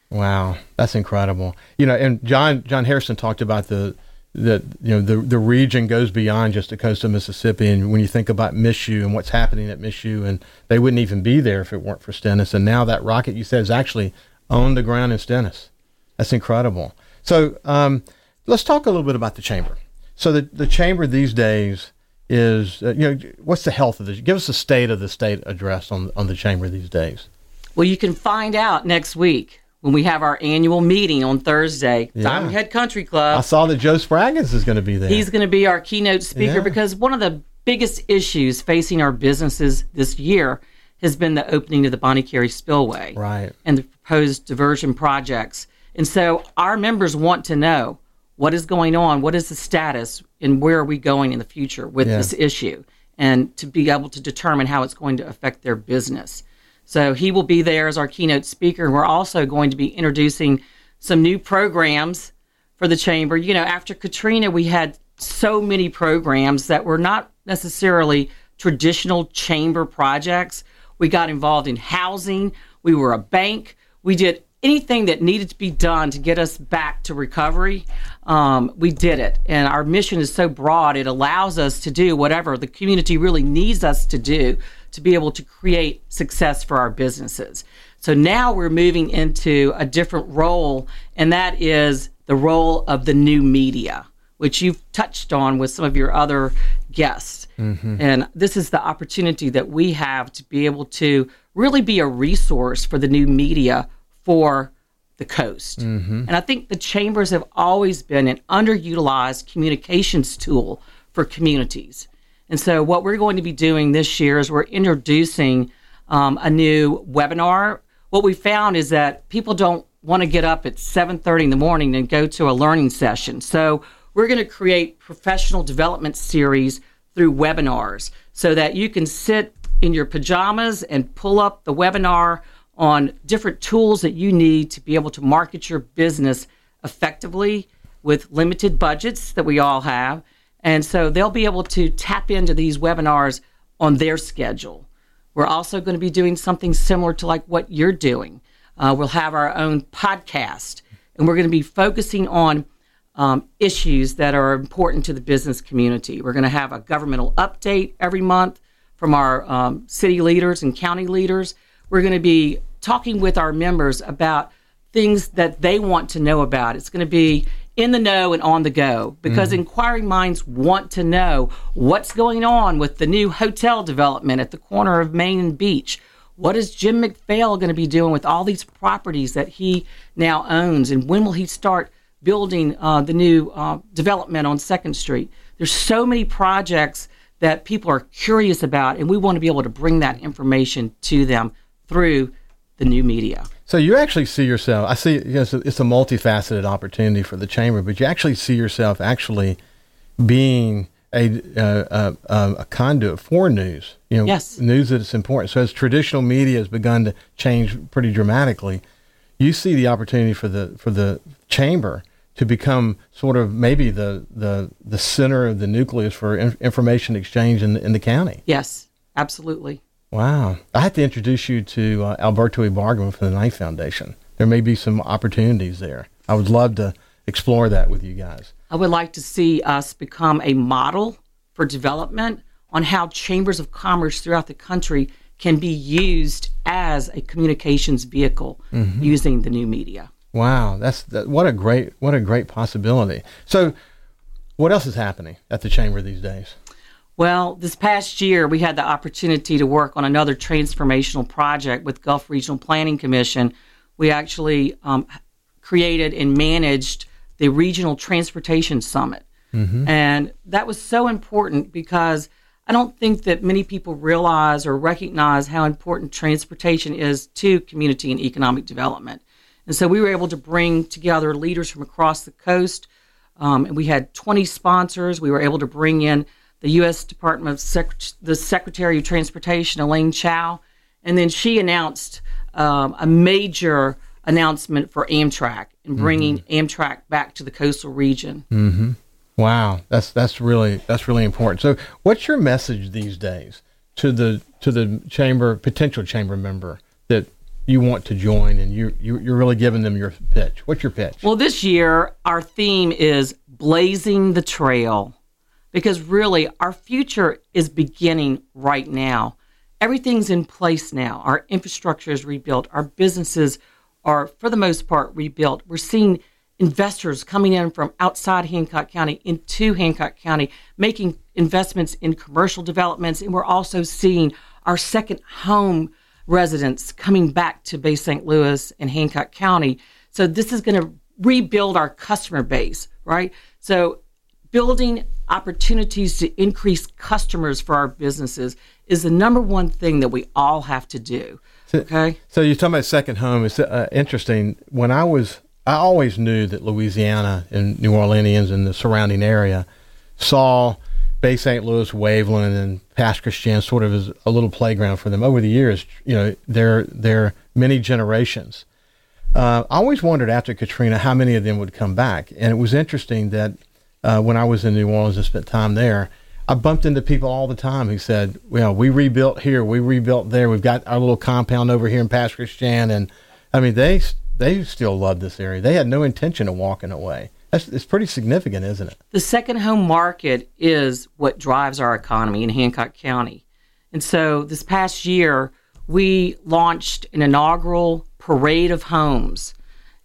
Wow, that's incredible. You know, and John John Harrison talked about the that you know the the region goes beyond just the coast of Mississippi, and when you think about Michoud and what's happening at Michoud, and they wouldn't even be there if it weren't for Stennis. And now that rocket you said is actually on the ground in Stennis. That's incredible. So. Um, let's talk a little bit about the chamber. So the the chamber these days is uh, you know what's the health of this? Give us the state of the state address on on the chamber these days. Well, you can find out next week when we have our annual meeting on Thursday. Yeah. Diamond Head Country Club. I saw that Joe Spraggins is going to be there. He's going to be our keynote speaker Yeah. because one of the biggest issues facing our businesses this year has been the opening of the Bonnet Carré Spillway right. and the proposed diversion projects. And so our members want to know what is going on, what is the status, and where are we going in the future with Yeah. this issue, and to be able to determine how it's going to affect their business. So he will be there as our keynote speaker, and we're also going to be introducing some new programs for the chamber. You know, after Katrina, we had so many programs that were not necessarily traditional chamber projects. We got involved in housing, we were a bank, we did anything that needed to be done to get us back to recovery. Um, we did it. And our mission is so broad, it allows us to do whatever the community really needs us to do to be able to create success for our businesses. So now we're moving into a different role, and that is the role of the new media. which you've touched on with some of your other guests. Mm-hmm. And this is the opportunity that we have to be able to really be a resource for the new media for the coast. Mm-hmm. And I think the chambers have always been an underutilized communications tool for communities. And so, what we're going to be doing this year is we're introducing um, a new webinar. What we found is that people don't want to get up at 7:30 in the morning and go to a learning session. So, we're going to create professional development series through webinars so that you can sit in your pajamas and pull up the webinar on different tools that you need to be able to market your business effectively with limited budgets that we all have. And so they'll be able to tap into these webinars on their schedule. We're also going to be doing something similar to like what you're doing. Uh, we'll have our own podcast, and we're going to be focusing on um, issues that are important to the business community. We're going to have a governmental update every month from our um, city leaders and county leaders. We're going to be talking with our members about things that they want to know about. It's going to be in the know and on the go because Mm-hmm. inquiring minds want to know what's going on with the new hotel development at the corner of Main and Beach. What is Jim McPhail going to be doing with all these properties that he now owns? And when will he start building uh, the new uh, development on Second Street? There's so many projects that people are curious about, and we want to be able to bring that information to them through the new media. So you actually see yourself. I see. You know, it's, a, it's a multifaceted opportunity for the chamber, but you actually see yourself actually being a uh, uh, a conduit for news. You know, Yes. news that it's important. So as traditional media has begun to change pretty dramatically, you see the opportunity for the for the chamber to become sort of maybe the the the center of the nucleus for in, information exchange in in the county. Yes, absolutely. Wow. I have to introduce you to uh, Alberto Ibargüen from the Knight Foundation. There may be some opportunities there. I would love to explore that with you guys. I would like to see us become a model for development on how chambers of commerce throughout the country can be used as a communications vehicle Mhm. using the new media. Wow, that's that, what a great what a great possibility. So, what else is happening at the chamber these days? Well, this past year, we had the opportunity to work on another transformational project with Gulf Regional Planning Commission. We actually um, created and managed the Regional Transportation Summit. Mm-hmm. And that was so important because I don't think that many people realize or recognize how important transportation is to community and economic development. And so we were able to bring together leaders from across the coast. Um, and we had 20 sponsors. We were able to bring in the U.S. Department of Sec- the Secretary of Transportation, Elaine Chao, And then she announced um, a major announcement for Amtrak and bringing Amtrak back to the coastal region. Mm-hmm. Wow, that's that's really that's really important. So, what's your message these days to the to the chamber potential chamber member that you want to join, and you, you you're really giving them your pitch? What's your pitch? Well, this year our theme is blazing the trail because really our future is beginning right now. Everything's in place now. Our infrastructure is rebuilt. Our businesses are, for the most part, rebuilt. We're seeing investors coming in from outside Hancock County into Hancock County, making investments in commercial developments. And we're also seeing our second home residents coming back to Bay St. Louis and Hancock County. So this is going to rebuild our customer base, right? So building opportunities to increase customers for our businesses is the number one thing that we all have to do. Okay. So you're talking about second home. It's uh, interesting. When I was, I always knew that Louisiana and New Orleanians and the surrounding area saw Bay St. Louis, Waveland, and Pass Christian sort of as a little playground for them over the years. You know, their their many generations. Uh, I always wondered after Katrina how many of them would come back, and it was interesting that uh, when I was in New Orleans and spent time there, I bumped into people all the time who said, "Well, we rebuilt here, we rebuilt there. We've got our little compound over here in Pass Christian," and I mean they they still love this area. They had no intention of walking away. That's it's pretty significant, isn't it? The second home market is what drives our economy in Hancock County. And so this past year, we launched an inaugural parade of homes.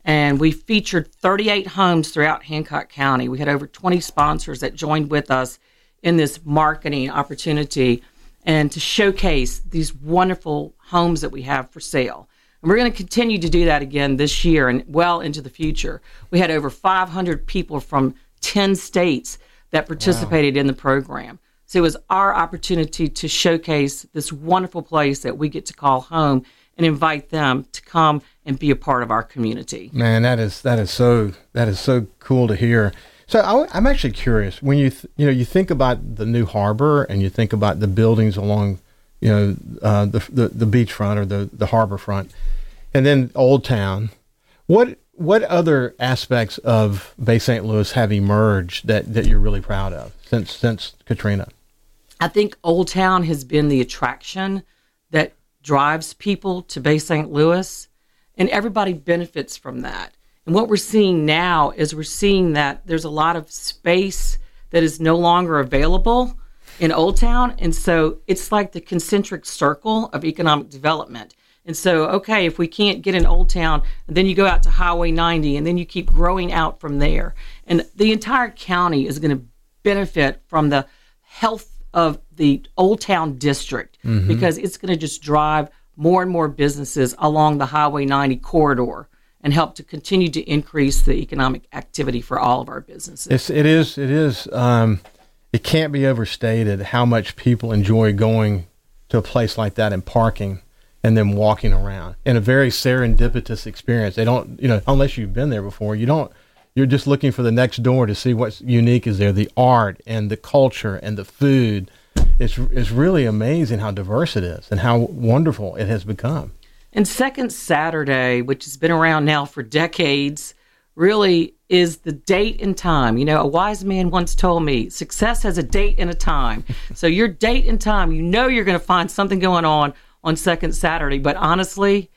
And we featured 38 homes throughout Hancock County. We had over 20 sponsors that joined with us in this marketing opportunity and to showcase these wonderful homes that we have for sale. And we're going to continue to do that again this year and well into the future. We had over 500 people from 10 states that participated wow. in the program. So it was our opportunity to showcase this wonderful place that we get to call home and invite them to come and be a part of our community. Man, that is that is so that is so cool to hear. So I, am actually curious when you th- you know you think about the new harbor and you think about the buildings along you know uh, the, the the beachfront or the the harbor front, and then Old Town. What what other aspects of Bay St. Louis have emerged that, that you're really proud of since since Katrina? I think Old Town has been the attraction drives people to Bay St. Louis, and everybody benefits from that. And what we're seeing now is we're seeing that there's a lot of space that is no longer available in Old Town. And so it's like the concentric circle of economic development. And so, okay, if we can't get in Old Town, then you go out to Highway 90 and then you keep growing out from there. And the entire county is going to benefit from the health of the Old Town district mm-hmm. because it's going to just drive more and more businesses along the Highway 90 corridor and help to continue to increase the economic activity for all of our businesses. It's, it is, it is, um, it can't be overstated how much people enjoy going to a place like that and parking and then walking around in a very serendipitous experience. They don't, you know, unless you've been there before, you don't. You're just looking for the next door to see what's unique is there, the art and the culture and the food. It's it's really amazing how diverse it is and how wonderful it has become. And Second Saturday, which has been around now for decades, really is the date and time. You know, a wise man once told me success has a date and a time. so your date and time, you know you're going to find something going on on second Saturday. But honestly,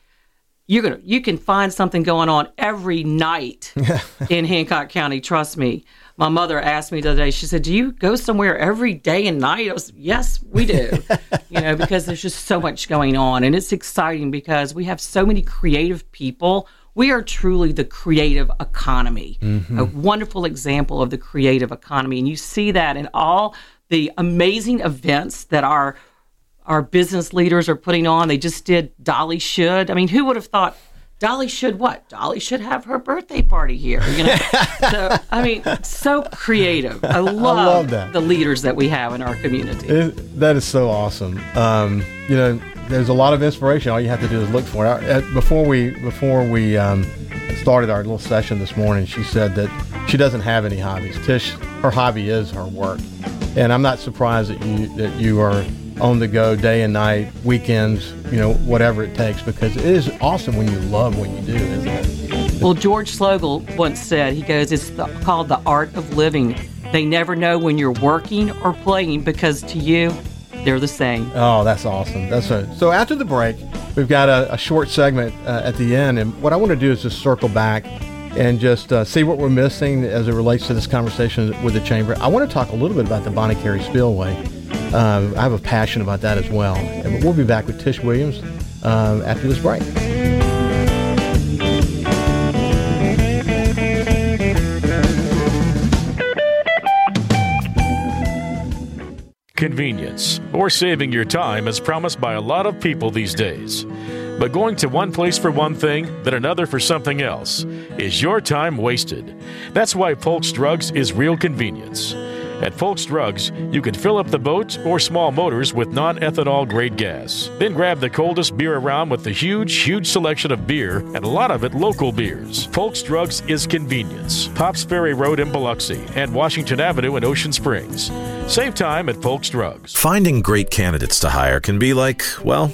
you're gonna you can find something going on every night in Hancock County. Trust me. My mother asked me the other day. She said, "Do you go somewhere every day and night?" I was, "Yes, we do." you know, because there's just so much going on, and it's exciting because we have so many creative people. We are truly the creative economy, mm-hmm. a wonderful example of the creative economy, and you see that in all the amazing events that our our business leaders are putting on. They just did Dolly Should. I mean, who would have thought Dolly should what? Dolly should have her birthday party here. You know, so I mean, so creative. I love, I love that. the leaders that we have in our community. It, that is so awesome. Um, you know, there's a lot of inspiration. All you have to do is look for it. Uh, before we before we um, started our little session this morning, she said that she doesn't have any hobbies. Tish, her hobby is her work, and I'm not surprised that you that you are on the go day and night, weekends, you know, whatever it takes, because it is awesome when you love what you do, isn't it? Well, George Schloegel once said, he goes, it's the, called the art of living. They never know when you're working or playing because to you, they're the same. Oh, that's awesome. That's a, so after the break, we've got a, a short segment uh, at the end, and what I want to do is just circle back and just uh, see what we're missing as it relates to this conversation with the chamber. I want to talk a little bit about the Bonnet Carré Spillway uh, I have a passion about that as well. And we'll be back with Tish Williams uh, after this break. Convenience, or saving your time, is promised by a lot of people these days. But going to one place for one thing, then another for something else, is your time wasted. That's why Folks Drugs is real convenience. At Folks Drugs, you can fill up the boats or small motors with non ethanol grade gas. Then grab the coldest beer around with the huge, huge selection of beer and a lot of it local beers. Folks Drugs is convenience. Pops Ferry Road in Biloxi and Washington Avenue in Ocean Springs. Save time at Folks Drugs. Finding great candidates to hire can be like, well,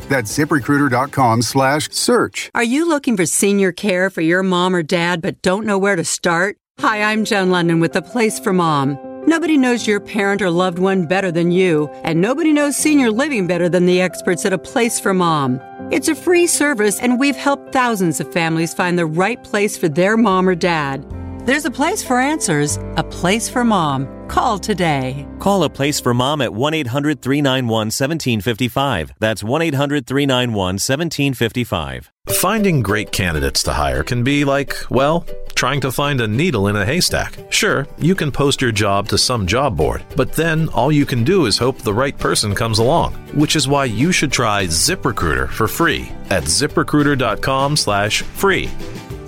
That's ziprecruiter.com slash search. Are you looking for senior care for your mom or dad but don't know where to start? Hi, I'm Joan London with The Place for Mom. Nobody knows your parent or loved one better than you, and nobody knows senior living better than the experts at A Place for Mom. It's a free service, and we've helped thousands of families find the right place for their mom or dad. There's a place for answers, a place for mom. Call today. Call a place for mom at 1 800 391 1755. That's 1 800 391 1755. Finding great candidates to hire can be like, well, trying to find a needle in a haystack. Sure, you can post your job to some job board, but then all you can do is hope the right person comes along, which is why you should try ZipRecruiter for free at ziprecruiter.com/free.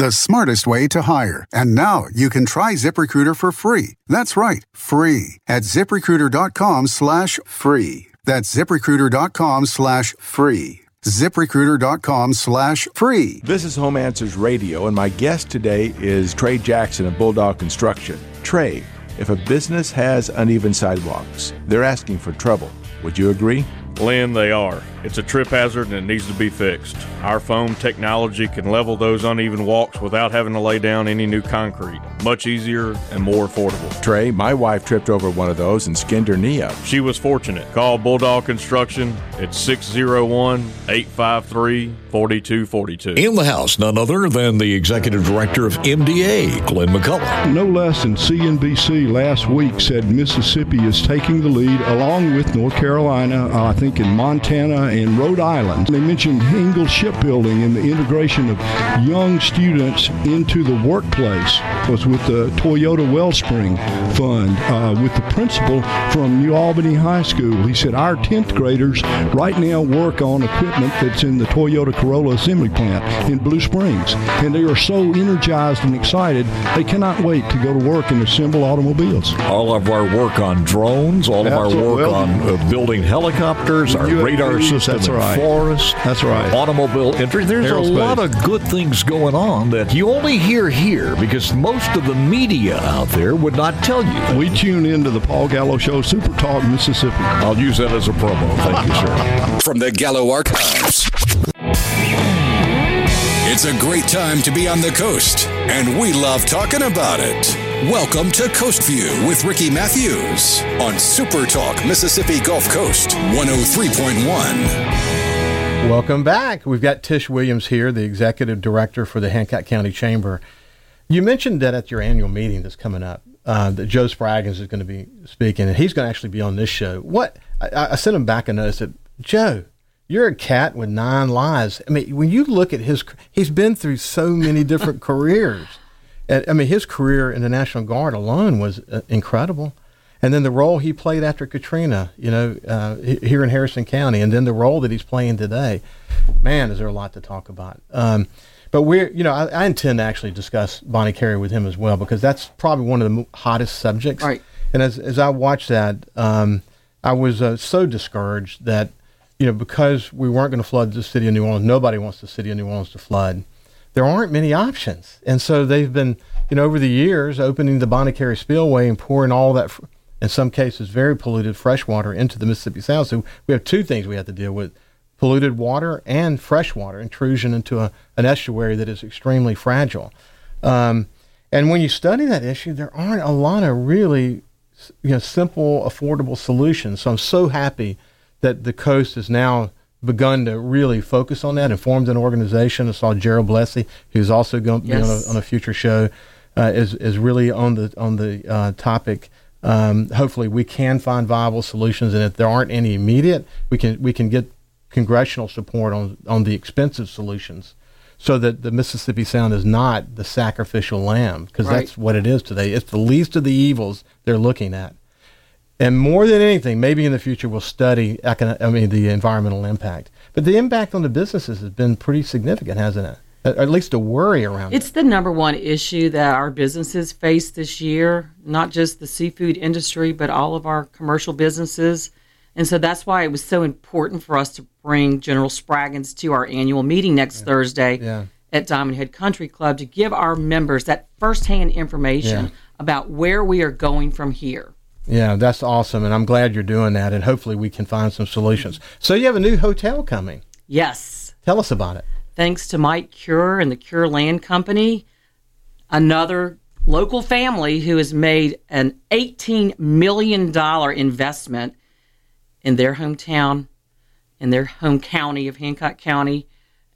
The smartest way to hire. And now you can try ZipRecruiter for free. That's right, free at ziprecruiter.com slash free. That's ziprecruiter.com slash free. ZipRecruiter.com slash free. This is Home Answers Radio, and my guest today is Trey Jackson of Bulldog Construction. Trey, if a business has uneven sidewalks, they're asking for trouble. Would you agree? Lynn, they are. It's a trip hazard and it needs to be fixed. Our foam technology can level those uneven walks without having to lay down any new concrete. Much easier and more affordable. Trey, my wife tripped over one of those and skinned her knee up. She was fortunate. Call Bulldog Construction at 601 853 4242. In the house, none other than the executive director of MDA, Glenn McCullough. No less than CNBC last week said Mississippi is taking the lead along with North Carolina, uh, I think in Montana and Rhode Island. They mentioned Ingalls Shipbuilding and the integration of young students into the workplace it was with the Toyota Wellspring Fund, uh, with the principal from New Albany High School. He said our 10th graders right now work on equipment that's in the Toyota Corolla assembly plant in Blue Springs. And they are so energized and excited, they cannot wait to go to work and assemble automobiles. All of our work on drones, all of our work Absolutely. on uh, building helicopters, our radar radar system that's in right. forest, That's right. automobile entry. There's Aerospace. a lot of good things going on that you only hear here because most of the media out there would not tell you. We tune into the Paul Gallo Show, Super Talk, Mississippi. I'll use that as a promo. Thank you, sir. From the Gallo Archives. It's a great time to be on the coast, and we love talking about it. Welcome to Coast View with Ricky Matthews on Super Talk Mississippi Gulf Coast 103.1. Welcome back. We've got Tish Williams here, the executive director for the Hancock County Chamber. You mentioned that at your annual meeting that's coming up, uh, that Joe Spraggins is going to be speaking, and he's going to actually be on this show. What I, I sent him back a note. I said, Joe, you're a cat with nine lives. I mean, when you look at his, he's been through so many different careers. And, I mean, his career in the National Guard alone was uh, incredible. And then the role he played after Katrina, you know, uh, here in Harrison County, and then the role that he's playing today. Man, is there a lot to talk about. Um, but we're, you know, I, I intend to actually discuss Bonnet Carré with him as well because that's probably one of the hottest subjects. Right. And as, as I watched that, um, I was uh, so discouraged that, you know, because we weren't going to flood the city of New Orleans, nobody wants the city of New Orleans to flood. There aren't many options. And so they've been, you know, over the years, opening the Bonnet Carré Spillway and pouring all that, in some cases, very polluted fresh water into the Mississippi Sound. So we have two things we have to deal with polluted water and fresh water intrusion into a, an estuary that is extremely fragile. Um, and when you study that issue, there aren't a lot of really you know, simple, affordable solutions. So I'm so happy that the coast is now begun to really focus on that and formed an organization. I saw Gerald Blessey, who's also going to be on a, on a future show, uh, is is really on the on the uh, topic. Um, hopefully, we can find viable solutions, and if there aren't any immediate, we can we can get congressional support on on the expensive solutions, so that the Mississippi Sound is not the sacrificial lamb, because Right. that's what it is today. It's the least of the evils they're looking at. And more than anything, maybe in the future we'll study econo- I mean the environmental impact. But the impact on the businesses has been pretty significant, hasn't it? At, least a worry around It's the number one issue that our businesses face this year, not just the seafood industry, but all of our commercial businesses. And so that's why it was so important for us to bring General Spraggins to our annual meeting next Thursday Yeah. at Diamond Head Country Club to give our members that firsthand information Yeah. about where we are going from here. Yeah, that's awesome, and I'm glad you're doing that, and hopefully we can find some solutions. So you have a new hotel coming. Yes. Tell us about it. thanks to Mike Cure and the Cure Land Company, another local family who has made an $18 million investment in their hometown, in their home county of Hancock County,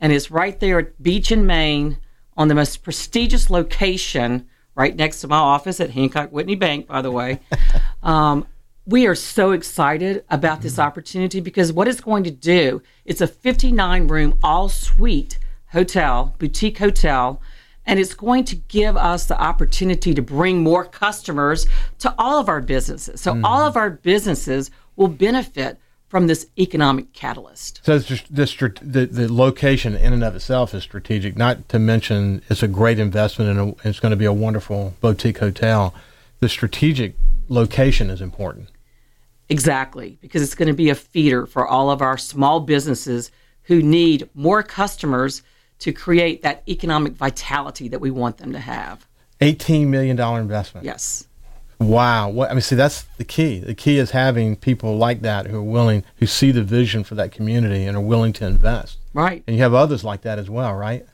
and it's right there at Beach in Main on the most prestigious location right next to my office at Hancock Whitney Bank, by the way. um, we are so excited about this opportunity because what it's going to do, it's a 59 room all suite hotel, boutique hotel, and it's going to give us the opportunity to bring more customers to all of our businesses. So all of our businesses will benefit from this economic catalyst. So it's just the, the the location in and of itself is strategic. Not to mention, it's a great investment and it's going to be a wonderful boutique hotel. The strategic location is important. Exactly, because it's going to be a feeder for all of our small businesses who need more customers to create that economic vitality that we want them to have. Eighteen million dollar investment. Yes. Wow. What I mean, see, that's the key. The key is having people like that who are willing, who see the vision for that community and are willing to invest. Right. And you have others like that as well, right?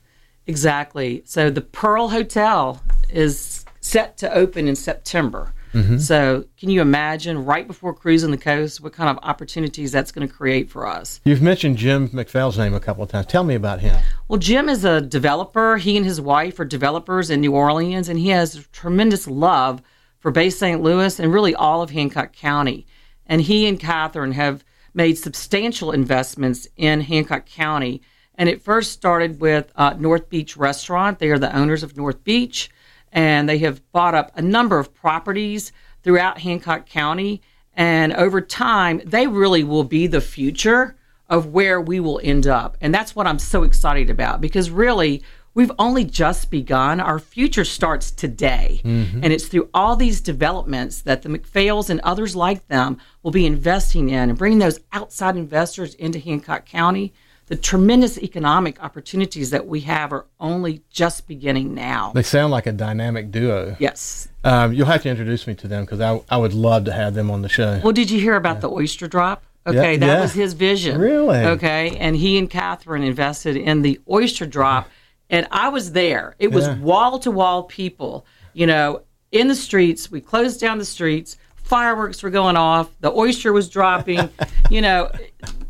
Exactly. So the Pearl Hotel is set to open in September. Mhm. So can you imagine right before cruising the coast what kind of opportunities that's going to create for us? You've mentioned Jim McPhail's name a couple of times. Tell me about him. Well, Jim is a developer. He and his wife are developers in New Orleans, and he has tremendous love for Bay St. Louis and really all of Hancock County. And he and Catherine have made substantial investments in Hancock County. And it first started with uh, North Beach Restaurant. They are the owners of North Beach, and they have bought up a number of properties throughout Hancock County. And over time, they really will be the future of where we will end up. And that's what I'm so excited about because really, we've only just begun. Our future starts today. Mm-hmm. And it's through all these developments that the McPhails and others like them will be investing in and bringing those outside investors into Hancock County. The tremendous economic opportunities that we have are only just beginning now. They sound like a dynamic duo. Yes. Um, you'll have to introduce me to them because I, I would love to have them on the show. Well, did you hear about the oyster drop? Okay, Yeah, that yeah. was his vision. Really? Okay, and he and Catherine invested in the oyster drop, and I was there. It was wall to wall people, you know, in the streets. We closed down the streets. Fireworks were going off. The oyster was dropping. you know,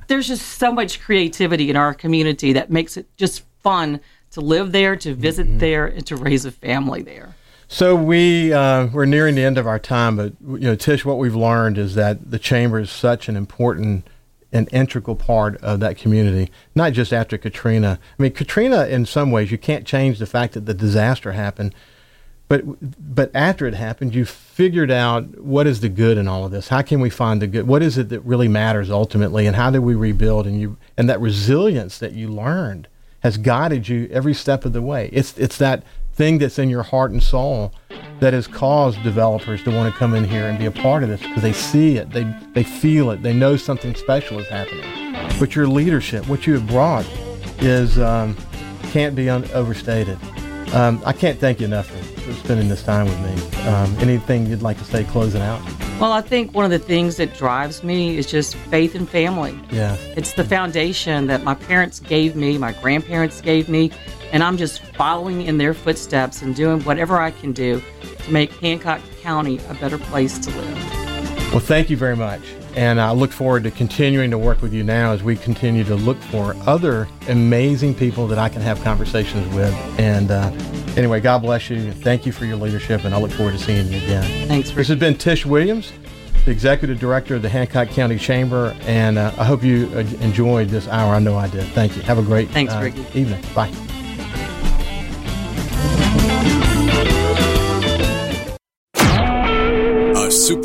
there's just so much creativity in our community that makes it just fun to live there, to visit Mm-hmm. there, and to raise a family there. So we uh, we're nearing the end of our time, but you know, Tish, what we've learned is that the chamber is such an important and integral part of that community. Not just after Katrina. I mean, Katrina, in some ways, you can't change the fact that the disaster happened, but but after it happened, you figured out what is the good in all of this. How can we find the good? What is it that really matters ultimately, and how do we rebuild? And you and that resilience that you learned has guided you every step of the way. It's it's that thing that's in your heart and soul that has caused developers to want to come in here and be a part of this because they see it, they they feel it, they know something special is happening. But your leadership, what you have brought, is um, can't be un- overstated. Um, I can't thank you enough for, for spending this time with me. Um, anything you'd like to say closing out? Well, I think one of the things that drives me is just faith and family. Yeah. It's the foundation that my parents gave me, my grandparents gave me, and I'm just following in their footsteps and doing whatever I can do to make Hancock County a better place to live. Well, thank you very much. And I look forward to continuing to work with you now as we continue to look for other amazing people that I can have conversations with. And uh, anyway, God bless you. Thank you for your leadership, and I look forward to seeing you again. Thanks, This has been Tish Williams, the Executive Director of the Hancock County Chamber, and uh, I hope you uh, enjoyed this hour. I know I did. Thank you. Have a great Thanks, uh, Ricky. evening. Bye.